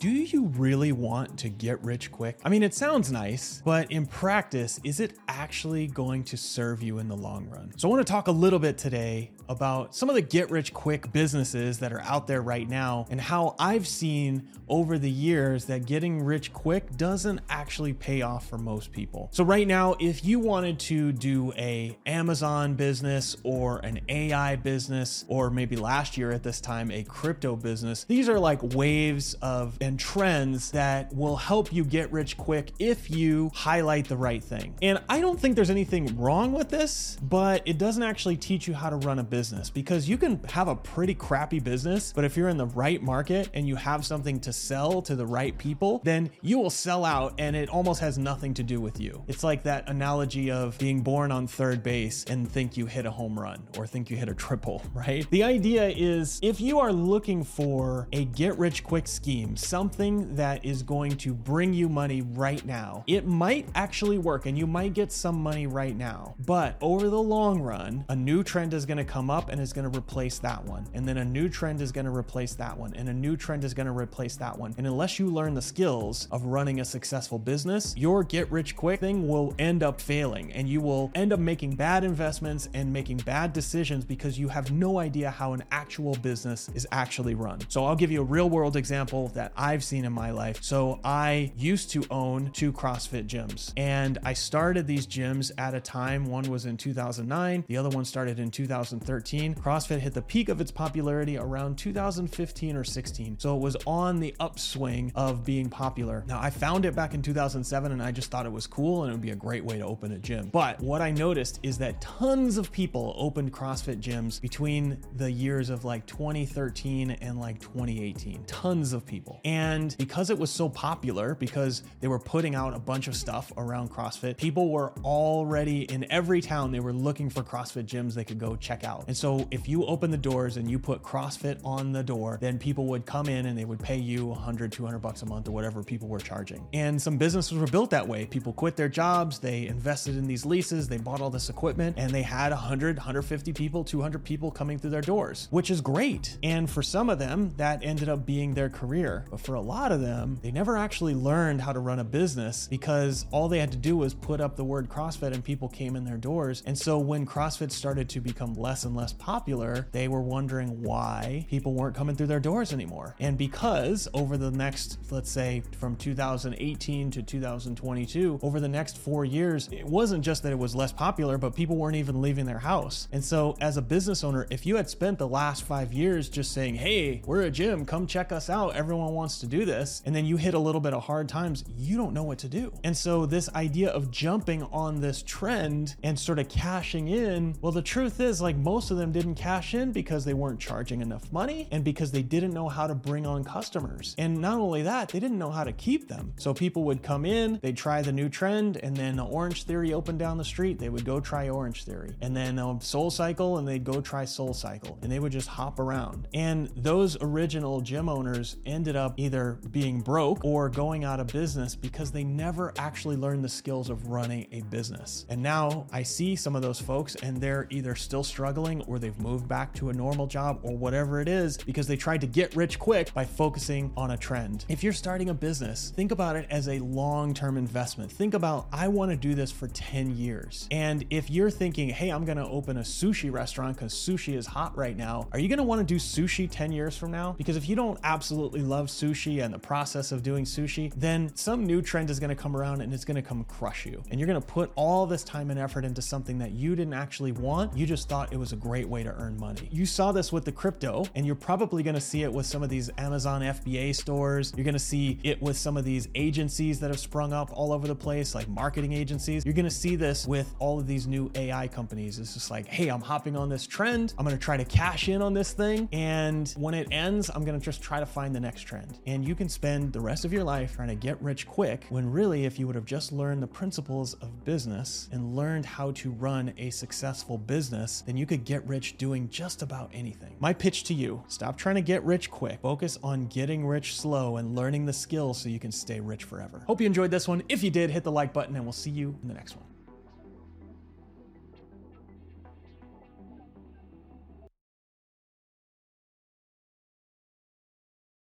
Do you really want to get rich quick? I mean, it sounds nice, but in practice, is it actually going to serve you in the long run? So, I want to talk a little bit today about some of the get rich quick businesses that are out there right now and how I've seen over the years that getting rich quick doesn't actually pay off for most people. So, right now, if you wanted to do a Amazon business or an AI business, or maybe last year at this time, a crypto business, these are like waves of and trends that will help you get rich quick if you highlight the right thing. And I don't think there's anything wrong with this, but it doesn't actually teach you how to run a business because you can have a pretty crappy business, but if you're in the right market and you have something to sell to the right people, then you will sell out and it almost has nothing to do with you. It's like that analogy of being born on third base and think you hit a home run or think you hit a triple, right? The idea is if you are looking for a get rich quick scheme, something that is going to bring you money right now, it might actually work and you might get some money right now. But over the long run, a new trend is going to come up and is going to replace that one. And then a new trend is going to replace that one. And a new trend is going to replace that one. And unless you learn the skills of running a successful business, your get rich quick thing will end up failing and you will end up making bad investments and making bad decisions because you have no idea how an actual business is actually run. So I'll give you a real world example that I've seen in my life. So I used to own two CrossFit gyms and I started these gyms at a time. One was in 2009, the other one started in 2013. CrossFit hit the peak of its popularity around 2015 or 16. So it was on the upswing of being popular. Now I found it back in 2007 and I just thought it was cool and it would be a great way to open a gym. But what I noticed is that tons of people opened CrossFit gyms between the years of like 2013 and like 2018. Tons of people. And because it was so popular, because they were putting out a bunch of stuff around CrossFit, people were already in every town, they were looking for CrossFit gyms they could go check out. And so if you open the doors and you put CrossFit on the door, then people would come in and they would pay you 100, 200 bucks a month or whatever people were charging. And some businesses were built that way. People quit their jobs, they invested in these leases, they bought all this equipment, and they had 100, 150 people, 200 people coming through their doors, which is great. And for some of them, that ended up being their career. But for a lot of them, they never actually learned how to run a business because all they had to do was put up the word CrossFit and people came in their doors. And so when CrossFit started to become less and less popular, they were wondering why people weren't coming through their doors anymore. And because over the next, let's say from 2018 to 2022, over the next four years, it wasn't just that it was less popular, but people weren't even leaving their house. And so as a business owner, if you had spent the last five years just saying, hey, we're a gym, come check us out, everyone wants to do this, and then you hit a little bit of hard times, you don't know what to do. And so, this idea of jumping on this trend and sort of cashing in, well, the truth is, like, most of them didn't cash in because they weren't charging enough money and because they didn't know how to bring on customers. And not only that, they didn't know how to keep them. So, people would come in, they'd try the new trend, and then Orange Theory opened down the street, they would go try Orange Theory. And then um, Soul Cycle, and they'd go try Soul Cycle. And they would just hop around. And those original gym owners ended up either being broke or going out of business because they never actually learned the skills of running a business. And now I see some of those folks and they're either still struggling or they've moved back to a normal job or whatever it is because they tried to get rich quick by focusing on a trend. If you're starting a business, think about it as a long term investment. Think about, I want to do this for 10 years. And if you're thinking, hey, I'm going to open a sushi restaurant because sushi is hot right now, are you going to want to do sushi 10 years from now? Because if you don't absolutely love sushi, and the process of doing sushi, then some new trend is going to come around and it's going to come crush you. And you're going to put all this time and effort into something that you didn't actually want. You just thought it was a great way to earn money. You saw this with the crypto, and you're probably going to see it with some of these Amazon FBA stores. You're going to see it with some of these agencies that have sprung up all over the place, like marketing agencies. You're going to see this with all of these new AI companies. It's just like, hey, I'm hopping on this trend. I'm going to try to cash in on this thing. And when it ends, I'm going to just try to find the next trend and you can spend the rest of your life trying to get rich quick when really, if you would have just learned the principles of business and learned how to run a successful business, then you could get rich doing just about anything. My pitch to you stop trying to get rich quick, focus on getting rich slow and learning the skills so you can stay rich forever. Hope you enjoyed this one. If you did, hit the like button and we'll see you in the next one.